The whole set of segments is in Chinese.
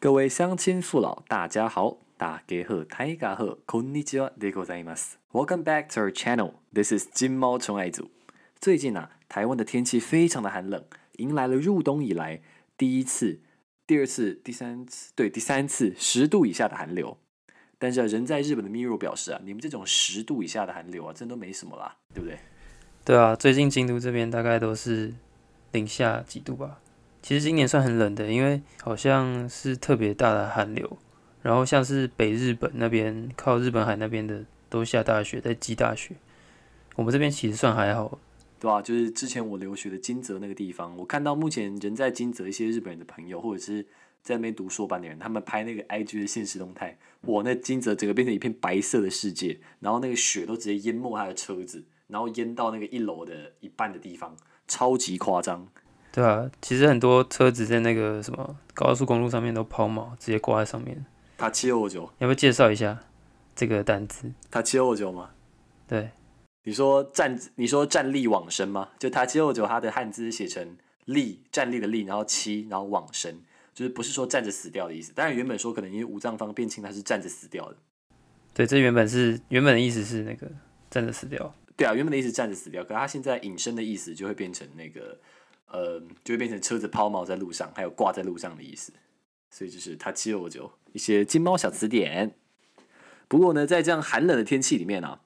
各位乡亲父老，大家好，大家好，大家好，こんにちはでございます。Welcome back to our channel. This is 金猫宠爱组。最近啊，台湾的天气非常的寒冷，迎来了入冬以来第一次、第二次、第三次，对，第三次十度以下的寒流。但是、啊、人在日本的 Miro 表示啊，你们这种十度以下的寒流啊，真都没什么啦，对不对？对啊，最近京都这边大概都是零下几度吧。 其实今年算很冷的，因为好像是特别大的寒流，然后像是北日本那边靠日本海那边的都下大雪，在积大雪。我们这边其实算还好，对吧、就是之前我留学的金泽那个地方，我看到目前人在金泽一些日本人的朋友，或者是在那边读硕班的人，他们拍那个 IG 的现实动态，哇，那金泽整个变成一片白色的世界，然后那个雪都直接淹没他的车子，然后淹到那个一楼的一半的地方，超级夸张。对啊，其实很多车子在那个什么高速公路上面都抛锚，直接挂在上面。他七二九，要不要介绍一下这个单词？他七二九吗？对，你说站，你说站立往生吗？就他七二九，它的汉字写成立，站立的立，然后七，然后往生，就是不是说站着死掉的意思。当然原本说可能因为五脏方变轻，他是站着死掉的。对，这原本是原本的意思是那个站着死掉。对啊，原本的意思站着死掉，可是他现在引申的意思就会变成那个，呃，就会变成车子抛锚在路上，还有挂在路上的意思。所以就是他七六九一些金猫小词典。不过呢，在这样寒冷的天气里面啊，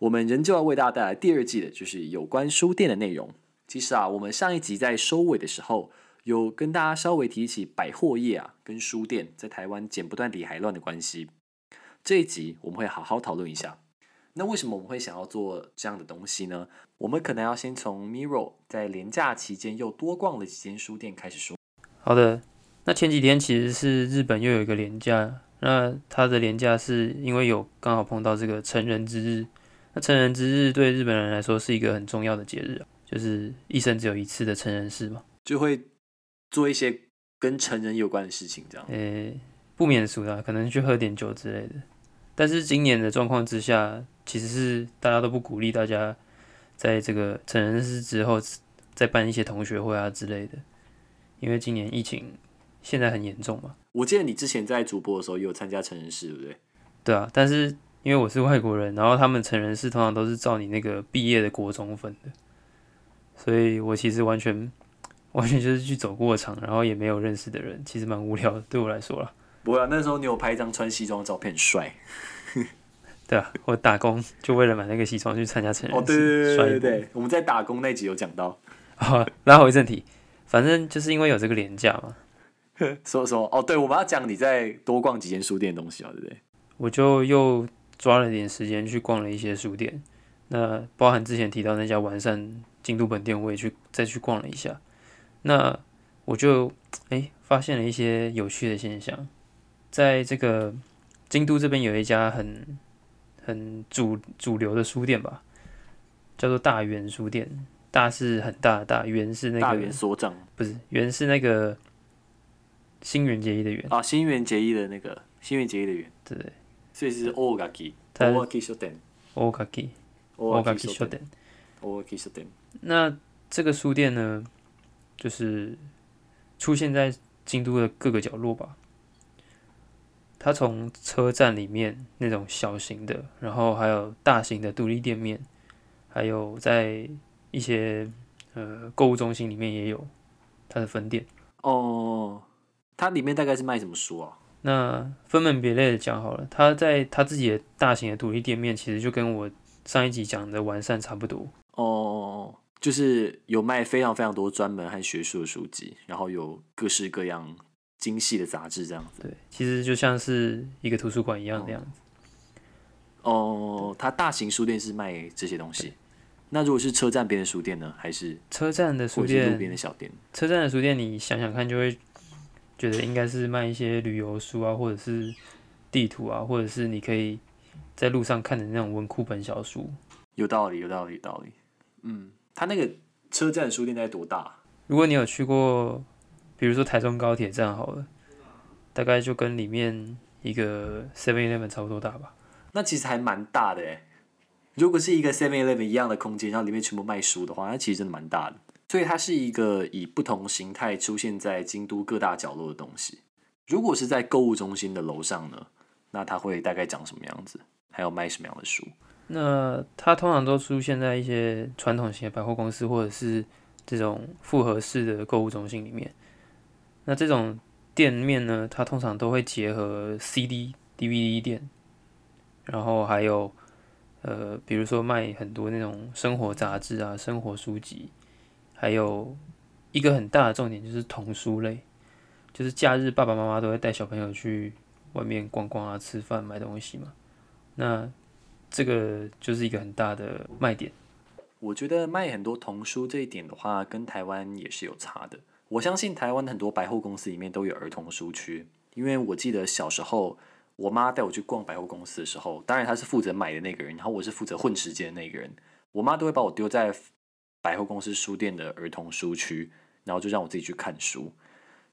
我们仍旧要为大家带来第二季的，就是有关书店的内容。其实啊，我们上一集在收尾的时候，有跟大家稍微提起百货业啊跟书店在台湾剪不断理还乱的关系。这一集我们会好好讨论一下。那为什么我们会想要做这样的东西呢？我们可能要先从 Miro 在廉价期间又多逛了几间书店开始说。好的，那前几天其实是日本又有一个廉价，那它的廉价是因为有刚好碰到这个成人之日。那成人之日对日本人来说是一个很重要的节日啊，就是一生只有一次的成人式嘛，就会做一些跟成人有关的事情，这样。诶、不免俗的啊，可能去喝点酒之类的。但是今年的状况之下，其实是大家都不鼓励大家在这个成人式之后再办一些同学会啊之类的，因为今年疫情现在很严重嘛。我记得你之前在主播的时候也有参加成人式，对不对？对啊，但是因为我是外国人，然后他们成人式通常都是照你那个毕业的国中分的，所以我其实完全完全就是去走过场，然后也没有认识的人，其实蛮无聊的，对我来说啦。不会啊，那时候你有拍一张穿西装的照片，很帅。对啊，我打工就为了买那个西装去参加成人式，哦，对对对对对对，我们在打工那集有讲到。好，拉回正题，反正就是因为有这个廉价嘛，说说哦，对，我们要讲你在多逛几间书店的东西啊，对不对？我就又抓了点时间去逛了一些书店，那包含之前提到那家完善京都本店，我也去再去逛了一下，那我就哎发现了一些有趣的现象，在这个京都这边有一家很很主主流的书店吧，叫做大元书店，大是很大的大，元是那大个元所长不是元是那个新垣结衣的元，啊，新垣结衣的那个新垣结衣的元，对。对，所以是 Ogaki 它 Ogaki 书店。Ogaki Ogaki 書店。书店。Ogaki 书店。那这个书店呢，就是出现在京都的各个角落吧。它从车站里面那种小型的，然后还有大型的独立店面，还有在一些呃购物中心里面也有它的分店。哦，它里面大概是卖什么书啊？那分门别类的讲好了，它在它自己的大型的独立店面，其实就跟我上一集讲的完善差不多。哦，就是有卖非常非常多专门和学术的书籍，然后有各式各样精细的杂志这样子。对，其实就像是一个图书馆一样的样子。哦，它大型书店是卖这些东西。那如果是车站边的书店呢？还是车站的书店路边，的小店？车站的书店，你想想看，就会觉得应该是卖一些旅游书啊，或者是地图啊，或者是你可以在路上看的那种文库本小书。有道理，有道理，有道理。嗯，它那个车站书店大概多大？如果你有去过，比如说台中高铁站好了，大概就跟里面一个 Seven Eleven 差不多大吧。那其实还蛮大的诶。如果是一个 Seven Eleven 一样的空间，然后里面全部卖书的话，那其实真的蛮大的。所以它是一个以不同形态出现在京都各大角落的东西。如果是在购物中心的楼上呢，那它会大概长什么样子？还有卖什么样的书？那它通常都出现在一些传统型的百货公司，或者是这种复合式的购物中心里面。那这种店面呢，它通常都会结合 CD、DVD 店，然后还有呃，比如说卖很多那种生活杂志啊、生活书籍，还有一个很大的重点就是童书类，就是假日爸爸妈妈都会带小朋友去外面逛逛啊、吃饭、买东西嘛。那这个就是一个很大的卖点。我觉得卖很多童书这一点的话，跟台湾也是有差的。我相信台湾的很多百货公司里面都有儿童书区，因为我记得小时候我妈带我去逛百货公司的时候，当然她是负责买的那个人，然后我是负责混时间的那个人。我妈都会把我丢在百货公司书店的儿童书区，然后就让我自己去看书。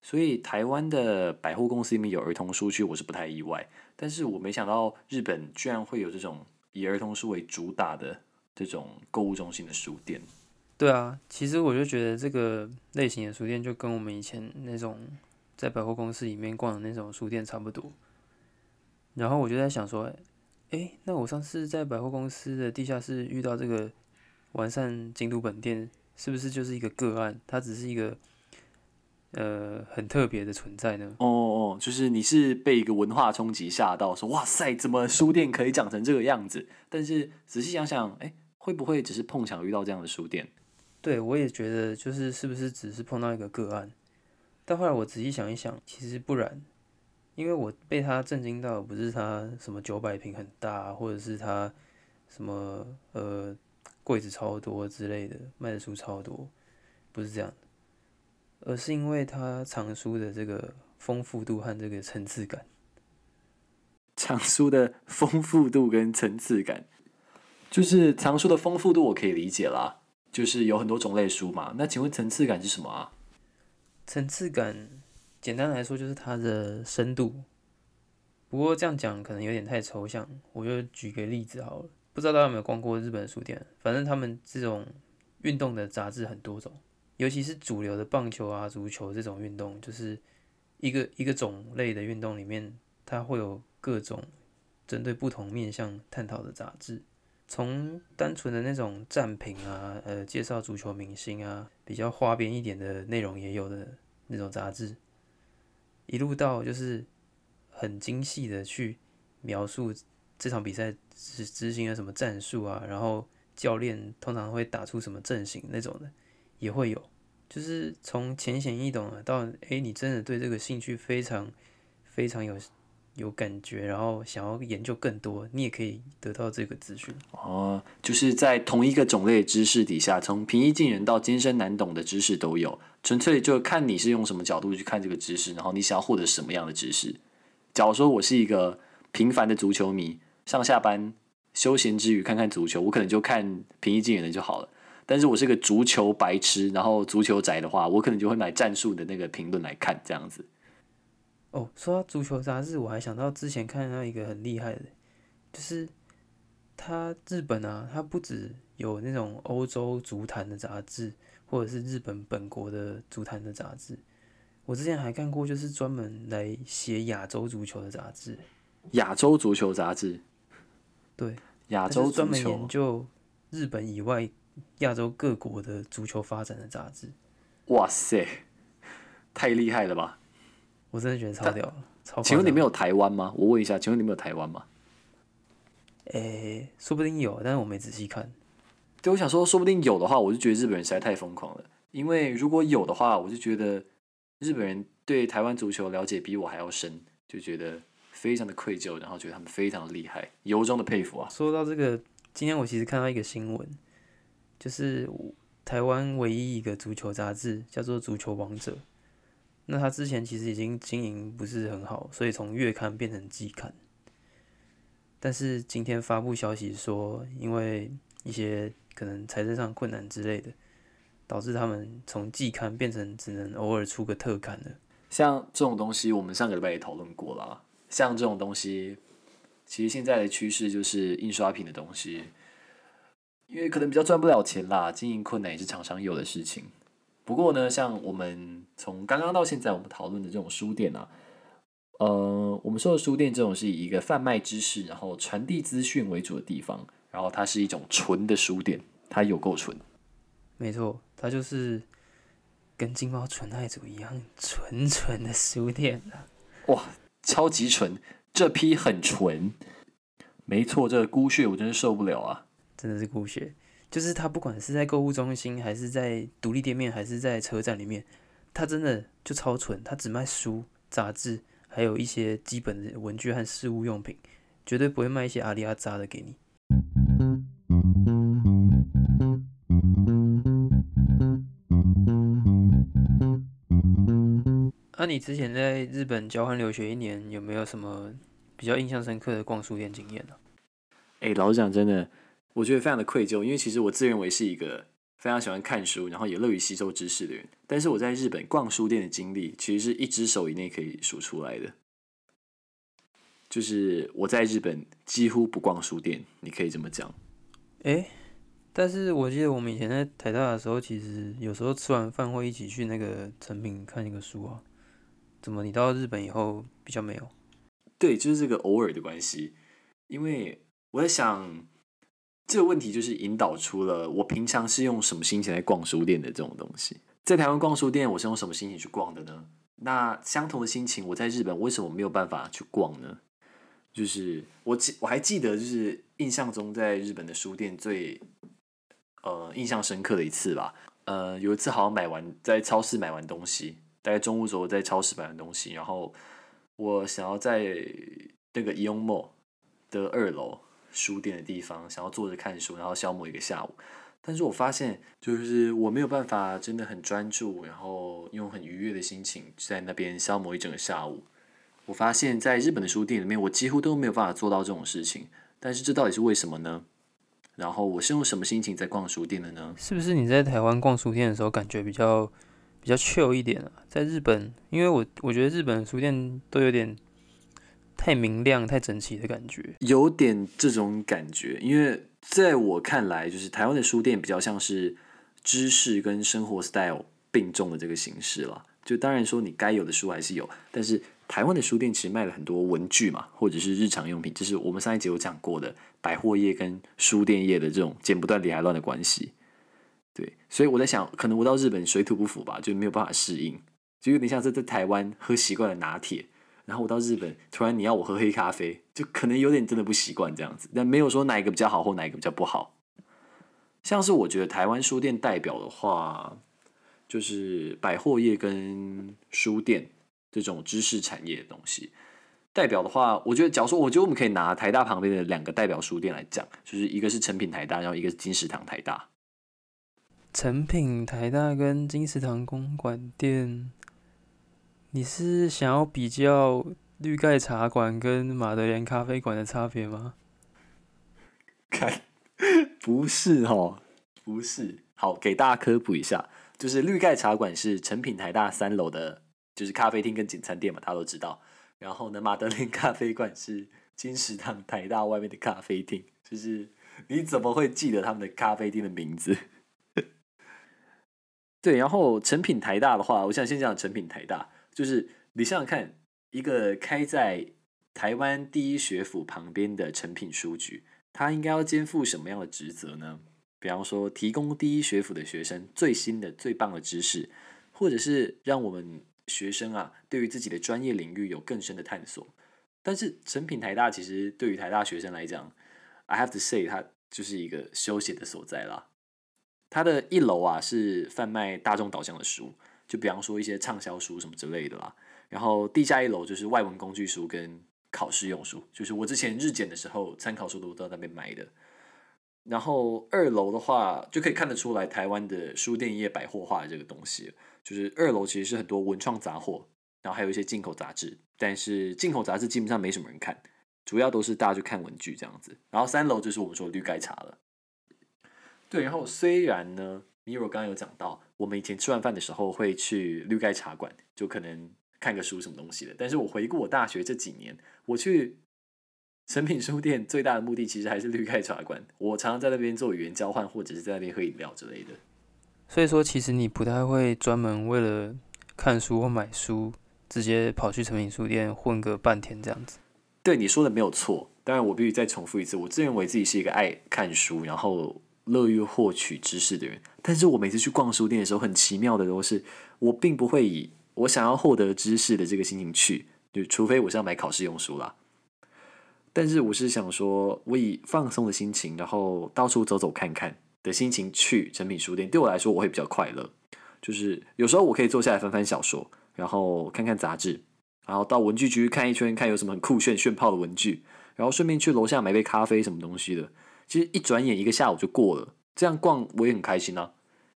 所以台湾的百货公司里面有儿童书区，我是不太意外。但是我没想到日本居然会有这种以儿童书为主打的这种购物中心的书店。对啊，其实我就觉得这个类型的书店就跟我们以前那种在百货公司里面逛的那种书店差不多。然后我就在想说，哎，那我上次在百货公司的地下室遇到这个完善京都本店，是不是就是一个个案？它只是一个。呃，很特别的存在呢。哦哦，就是你是被一个文化冲击吓到，说哇塞，怎么书店可以长成这个样子？但是仔细想想，哎，会不会只是碰巧遇到这样的书店？对，我也觉得，就是是不是只是碰到一个个案？但后来我仔细想一想，其实不然，因为我被他震惊到，不是他什么九百平很大，或者是他什么呃柜子超多之类的，卖的书超多，不是这样。而是因为他藏书的这个丰富度和这个层次感，藏书的丰富度跟层次感，就是藏书的丰富度我可以理解啦，就是有很多种类书嘛。那请问层次感是什么啊？层次感简单来说就是它的深度。不过这样讲可能有点太抽象，我就举个例子好了。不知道大家有没有逛过日本书店？反正他们这种运动的杂志很多种。尤其是主流的棒球啊、足球这种运动，就是一个一个种类的运动里面，它会有各种针对不同面向探讨的杂志，从单纯的那种战评啊、呃介绍足球明星啊，比较花边一点的内容也有的那种杂志，一路到就是很精细的去描述这场比赛执执行了什么战术啊，然后教练通常会打出什么阵型那种的。也会有，就是从浅显易懂的到哎，你真的对这个兴趣非常非常有有感觉，然后想要研究更多，你也可以得到这个资讯。哦，就是在同一个种类知识底下，从平易近人到艰深难懂的知识都有，纯粹就看你是用什么角度去看这个知识，然后你想要获得什么样的知识。假如说我是一个平凡的足球迷，上下班休闲之余看看足球，我可能就看平易近人的就好了。但是我是个足球白痴，然后足球宅的话，我可能就会买战术的那个评论来看这样子。哦，说到足球杂志，我还想到之前看到一个很厉害的，就是他日本啊，他不止有那种欧洲足坛的杂志，或者是日本本国的足坛的杂志。我之前还看过，就是专门来写亚洲足球的杂志。亚洲足球杂志？对，亚洲专门研究日本以外。亚洲各国的足球发展的杂志，哇塞，太厉害了吧！我真的觉得超屌，超。请问你们有台湾吗？我问一下，请问你们有台湾吗？诶，说不定有，但是我没仔细看。对，我想说，说不定有的话，我就觉得日本人实在太疯狂了。因为如果有的话，我就觉得日本人对台湾足球了解比我还要深，就觉得非常的愧疚，然后觉得他们非常的厉害，由衷的佩服啊！说到这个，今天我其实看到一个新闻。就是台湾唯一一个足球杂志，叫做《足球王者》。那他之前其实已经经营不是很好，所以从月刊变成季刊。但是今天发布消息说，因为一些可能财政上困难之类的，导致他们从季刊变成只能偶尔出个特刊了。像这种东西，我们上个礼拜也讨论过了。像这种东西，其实现在的趋势就是印刷品的东西。因为可能比较赚不了钱啦，经营困难也是常常有的事情。不过呢，像我们从刚刚到现在我们讨论的这种书店啊，呃，我们说的书店这种是以一个贩卖知识，然后传递资讯为主的地方，然后它是一种纯的书店，它有够纯。没错，它就是跟金猫纯爱组一样纯纯的书店啊。哇，超级纯，这批很纯。没错，这个孤血我真是受不了啊！真的是孤血，就是他不管是在购物中心，还是在独立店面，还是在车站里面，他真的就超纯，他只卖书、杂志，还有一些基本的文具和事务用品，绝对不会卖一些阿里阿扎的给你。那、你之前在日本交换留学一年，有没有什么比较印象深刻的逛书店经验呢、哎、老实讲，真的，我觉得非常的愧疚，因为其实我自认为是一个非常喜欢看书，然后也乐于吸收知识的人。但是我在日本逛书店的经历，其实是一只手以内可以数出来的。就是我在日本几乎不逛书店，你可以这么讲。诶，但是我记得我们以前在台大的时候，其实有时候吃完饭会一起去那个成品看一个书啊。怎么你到日本以后比较没有？对，就是这个偶尔的关系。因为我在想，这个问题就是引导出了我平常是用什么心情来逛书店的这种东西。在台湾逛书店，我是用什么心情去逛的呢？那相同的心情，我在日本为什么没有办法去逛呢？就是我记我还记得，就是印象中在日本的书店最呃印象深刻的一次吧。呃，有一次好像买完在超市买完东西，大概中午左右在超市买完东西，然后我想要在那个 Yonmo 的二楼书店的地方，想要坐着看书，然后消磨一个下午。但是我发现，就是我没有办法真的很专注，然后用很愉悦的心情在那边消磨一整个下午。我发现，在日本的书店里面，我几乎都没有办法做到这种事情。但是这到底是为什么呢？然后我是用什么心情在逛书店的呢？是不是你在台湾逛书店的时候感觉比较比较 chill 一点啊？在日本，因为我我觉得日本书店都有点太明亮、太整齐的感觉。有点这种感觉，因为在我看来，就是台湾的书店比较像是知识跟生活 style 并重的这个形式了。就当然说你该有的书还是有，但是台湾的书店其实卖了很多文具嘛，或者是日常用品，就是我们上一集有讲过的百货业跟书店业的这种剪不断理还乱的关系。对，所以我在想，可能我到日本水土不服吧，就没有办法适应，就有点像是在台湾喝习惯了拿铁，然后我到日本突然你要我喝黑咖啡，就可能有点真的不习惯这样子，但没有说哪一个比较好或哪一个比较不好。像是我觉得台湾书店代表的话，就是百货业跟书店这种知识产业的东西。代表的话，我觉得，假如说，我觉得我们可以拿台大旁边的两个代表书店来讲，就是一个是成品台大，然后一个是金石堂台大。成品台大跟金石堂公馆店，你是想要比较绿盖茶馆跟马德莲咖啡馆的差别吗？看，不是哦，不是。好，给大家科普一下，就是绿盖茶馆是成品台大三楼的，就是咖啡厅跟简餐店嘛，大家都知道。然后呢，马德莲咖啡馆是金石堂台大外面的咖啡厅，就是你怎么会记得他们的咖啡厅的名字？对，然后成品台大的话，我想先讲成品台大，就是你想想看，一个开在台湾第一学府旁边的成品书局，它应该要肩负什么样的职责呢？比方说，提供第一学府的学生最新的、最棒的知识，或者是让我们学生啊，对于自己的专业领域有更深的探索。但是成品台大其实对于台大学生来讲，I have to say，它就是一个休闲的所在啦。它的一楼啊是贩卖大众导向的书，就比方说一些畅销书什么之类的啦。然后地下一楼就是外文工具书跟考试用书，就是我之前日检的时候参考书都到那边买的。然后二楼的话，就可以看得出来台湾的书店业百货化的这个东西，就是二楼其实是很多文创杂货，然后还有一些进口杂志，但是进口杂志基本上没什么人看，主要都是大家去看文具这样子。然后三楼就是我们说的绿盖茶了。对，然后虽然呢，Miro 刚刚有讲到，我们以前吃完饭的时候会去绿盖茶馆，就可能看个书什么东西的。但是我回顾我大学这几年，我去诚品书店最大的目的其实还是绿盖茶馆。我常常在那边做语言交换，或者是在那边喝饮料之类的。所以说，其实你不太会专门为了看书或买书直接跑去成品书店混个半天这样子。对你说的没有错，当然我必须再重复一次，我自认为自己是一个爱看书，然后乐于获取知识的人。但是我每次去逛书店的时候，很奇妙的都是，我并不会以我想要获得知识的这个心情去，就除非我是要买考试用书啦。但是我是想说，我以放松的心情，然后到处走走看看的心情去成品书店，对我来说我会比较快乐。就是有时候我可以坐下来翻翻小说，然后看看杂志。然后到文具区看一圈，看有什么很酷炫炫炮的文具，然后顺便去楼下买杯咖啡什么东西的。其实一转眼一个下午就过了，这样逛我也很开心啊。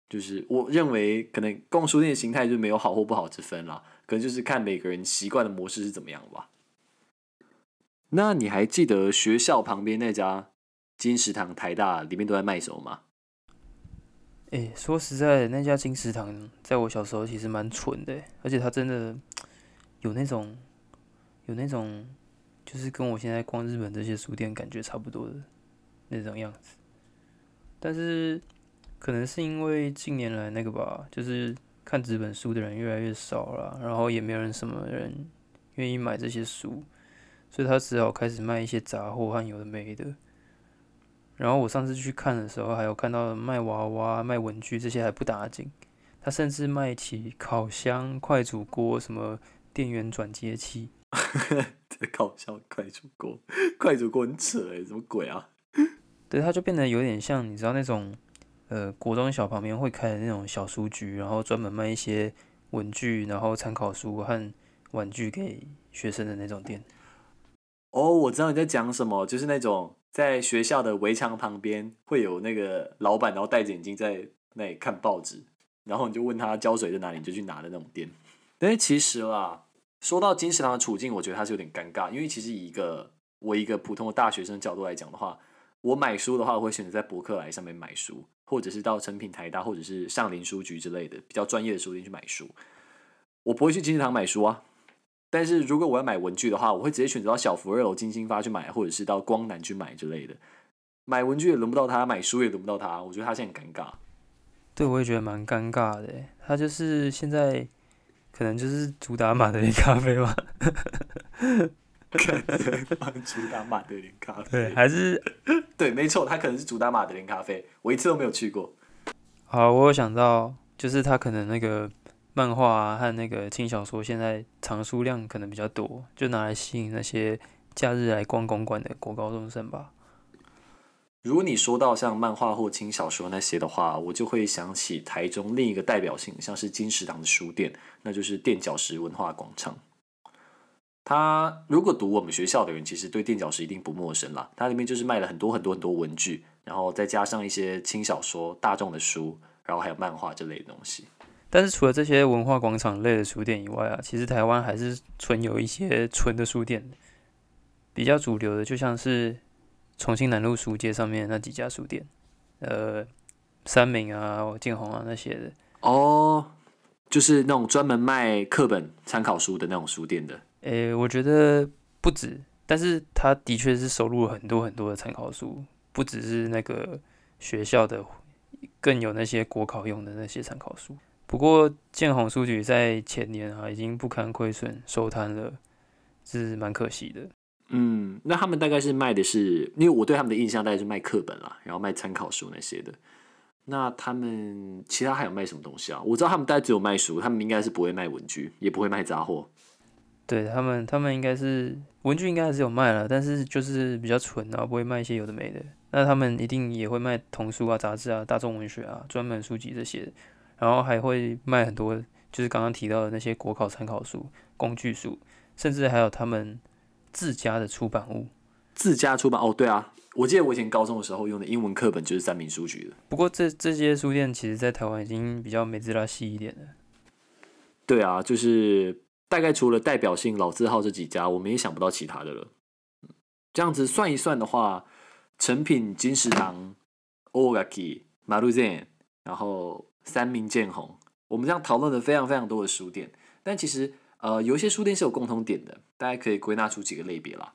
就是我认为可能逛书店的形态就没有好或不好之分啦，可能就是看每个人习惯的模式是怎么样吧。那你还记得学校旁边那家金石堂台大里面都在卖什么吗？哎，说实在的，那家金石堂在我小时候其实蛮蠢的，而且它真的。有那种，有那种，就是跟我现在逛日本这些书店感觉差不多的那种样子，但是可能是因为近年来那个吧，就是看纸本书的人越来越少了，然后也没有人什么人愿意买这些书，所以他只好开始卖一些杂货和有的没的。然后我上次去看的时候，还有看到卖娃娃、卖文具这些还不打紧，他甚至卖起烤箱、快煮锅什么。电源转接器，在搞笑快煮锅，快煮锅很扯哎，什么鬼啊？对，它就变得有点像，你知道那种，呃，国中小旁边会开的那种小书局，然后专门卖一些文具，然后参考书和玩具给学生的那种店。哦，我知道你在讲什么，就是那种在学校的围墙旁边会有那个老板，然后戴着眼镜在那里看报纸，然后你就问他胶水在哪里，你就去拿的那种店。但是其实啦。说到金石堂的处境，我觉得它是有点尴尬，因为其实以一个我一个普通的大学生角度来讲的话，我买书的话，我会选择在博客来上面买书，或者是到成品台大或者是上林书局之类的比较专业的书店去买书。我不会去金石堂买书啊。但是如果我要买文具的话，我会直接选择到小福二楼金星发去买，或者是到光南去买之类的。买文具也轮不到他，买书也轮不到他，我觉得他现在很尴尬。对，我也觉得蛮尴尬的。他就是现在。可能就是主打马德里咖啡吧，主打马德里咖啡，对，还是对，没错，他可能是主打马德里咖啡，我一次都没有去过。好，我有想到，就是他可能那个漫画和那个轻小说，现在藏书量可能比较多，就拿来吸引那些假日来逛公馆的国高中生吧。如果你说到像漫画或轻小说那些的话，我就会想起台中另一个代表性，像是金石堂的书店，那就是垫脚石文化广场。它如果读我们学校的人，其实对垫脚石一定不陌生啦。它里面就是卖了很多很多很多文具，然后再加上一些轻小说、大众的书，然后还有漫画这类的东西。但是除了这些文化广场类的书店以外啊，其实台湾还是存有一些纯的书店，比较主流的就像是。重庆南路书街上面那几家书店，呃，三明啊、建宏啊那些的。哦，就是那种专门卖课本参考书的那种书店的。诶，我觉得不止，但是他的确是收录了很多很多的参考书，不只是那个学校的，更有那些国考用的那些参考书。不过建宏书局在前年啊已经不堪亏损收摊了，是蛮可惜的。嗯，那他们大概是卖的是，因为我对他们的印象大概是卖课本啦，然后卖参考书那些的。那他们其他还有卖什么东西啊？我知道他们大概只有卖书，他们应该是不会卖文具，也不会卖杂货。对他们，他们应该是文具应该还是有卖了，但是就是比较纯然后不会卖一些有的没的。那他们一定也会卖童书啊、杂志啊、大众文学啊、专门书籍这些，然后还会卖很多，就是刚刚提到的那些国考参考书、工具书，甚至还有他们。自家的出版物，自家出版哦，对啊，我记得我以前高中的时候用的英文课本就是三明书局的。不过这这些书店其实，在台湾已经比较美滋拉细一点了。对啊，就是大概除了代表性老字号这几家，我们也想不到其他的了。这样子算一算的话，成品、金石堂、Ogaki、马路店，然后三明建宏，我们这样讨论了非常非常多的书店，但其实。呃，有一些书店是有共同点的，大家可以归纳出几个类别啦。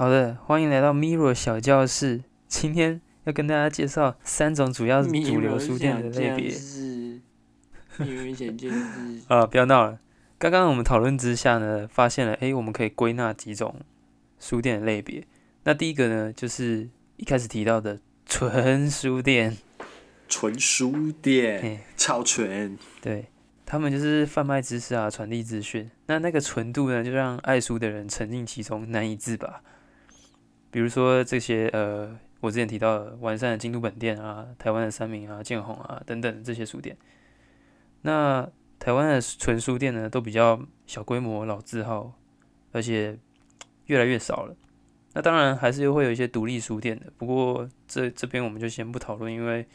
好的，欢迎来到 Mirror 小教室，今天要跟大家介绍三种主要主流书店的类别。啊，不要闹了。刚刚我们讨论之下呢，发现了，诶，我们可以归纳几种书店的类别。那第一个呢，就是一开始提到的纯书店。纯书店，超纯。对，他们就是贩卖知识啊，传递资讯。那那个纯度呢，就让爱书的人沉浸其中，难以自拔。比如说这些呃，我之前提到的完善的京都本店啊，台湾的三明啊、建宏啊等等这些书店。那台湾的纯书店呢，都比较小规模、老字号，而且越来越少了。那当然还是又会有一些独立书店的，不过这这边我们就先不讨论，因为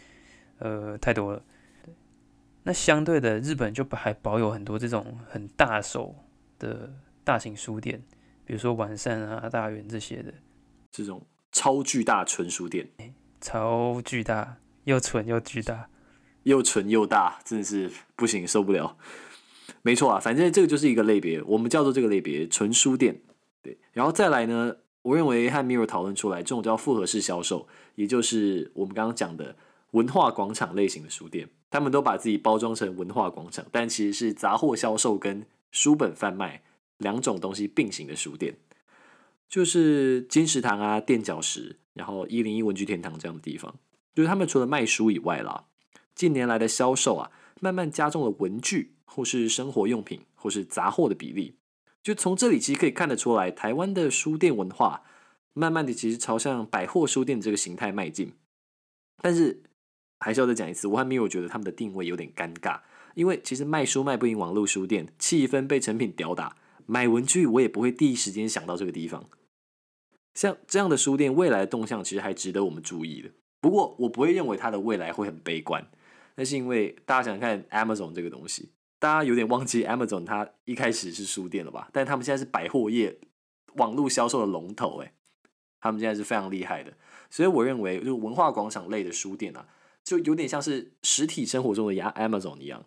呃太多了。那相对的，日本就还保有很多这种很大手的大型书店，比如说完善啊、大元这些的。这种超巨大纯书店，超巨大，又纯又巨大，又纯又大，真的是不行，受不了。没错啊，反正这个就是一个类别，我们叫做这个类别纯书店。对，然后再来呢，我认为和 Mirror 讨论出来，这种叫复合式销售，也就是我们刚刚讲的文化广场类型的书店，他们都把自己包装成文化广场，但其实是杂货销售跟书本贩卖两种东西并行的书店。就是金石堂啊、垫脚石，然后一零一文具天堂这样的地方，就是他们除了卖书以外啦，近年来的销售啊，慢慢加重了文具或是生活用品或是杂货的比例。就从这里其实可以看得出来，台湾的书店文化慢慢的其实朝向百货书店这个形态迈进。但是还是要再讲一次，我还没有觉得他们的定位有点尴尬，因为其实卖书卖不赢网络书店，气氛被成品吊打。买文具，我也不会第一时间想到这个地方。像这样的书店，未来的动向其实还值得我们注意的。不过，我不会认为它的未来会很悲观。那是因为大家想看 Amazon 这个东西，大家有点忘记 Amazon 它一开始是书店了吧？但他们现在是百货业网络销售的龙头，诶，他们现在是非常厉害的。所以，我认为就文化广场类的书店啊，就有点像是实体生活中的 Amazon 一样。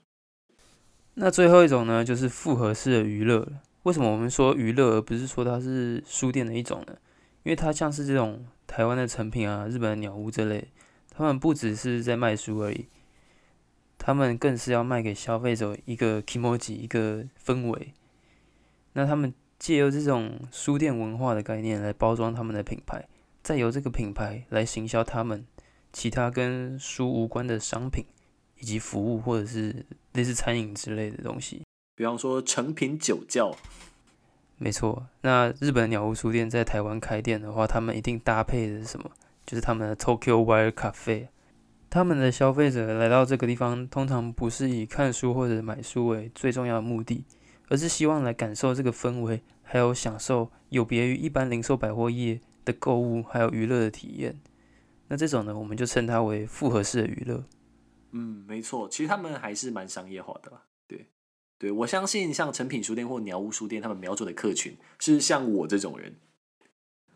那最后一种呢，就是复合式的娱乐了。为什么我们说娱乐，而不是说它是书店的一种呢？因为它像是这种台湾的成品啊、日本的鸟屋这类，他们不只是在卖书而已，他们更是要卖给消费者一个 emoji 一个氛围。那他们借由这种书店文化的概念来包装他们的品牌，再由这个品牌来行销他们其他跟书无关的商品以及服务，或者是类似餐饮之类的东西。比方说成品酒窖，没错。那日本鸟屋书店在台湾开店的话，他们一定搭配的是什么？就是他们的 Tokyo Wire Cafe。他们的消费者来到这个地方，通常不是以看书或者买书为最重要的目的，而是希望来感受这个氛围，还有享受有别于一般零售百货业的购物还有娱乐的体验。那这种呢，我们就称它为复合式的娱乐。嗯，没错，其实他们还是蛮商业化的啦。对，我相信像诚品书店或鸟屋书店，他们瞄准的客群是像我这种人。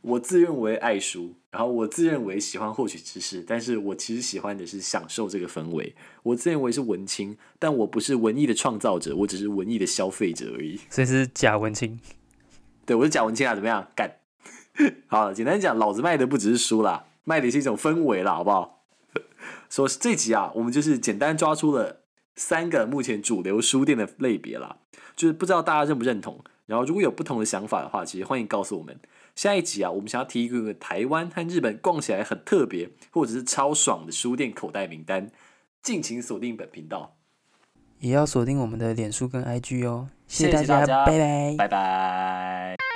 我自认为爱书，然后我自认为喜欢获取知识，但是我其实喜欢的是享受这个氛围。我自认为是文青，但我不是文艺的创造者，我只是文艺的消费者而已。所以是假文青。对，我是假文青啊，怎么样？干。好，简单讲，老子卖的不只是书啦，卖的是一种氛围啦，好不好？所以这集啊，我们就是简单抓出了。三个目前主流书店的类别啦，就是不知道大家认不认同。然后如果有不同的想法的话，其实欢迎告诉我们。下一集啊，我们想要提一个台湾和日本逛起来很特别或者是超爽的书店口袋名单，敬请锁定本频道，也要锁定我们的脸书跟 IG 哦。谢谢大家，拜拜，拜拜。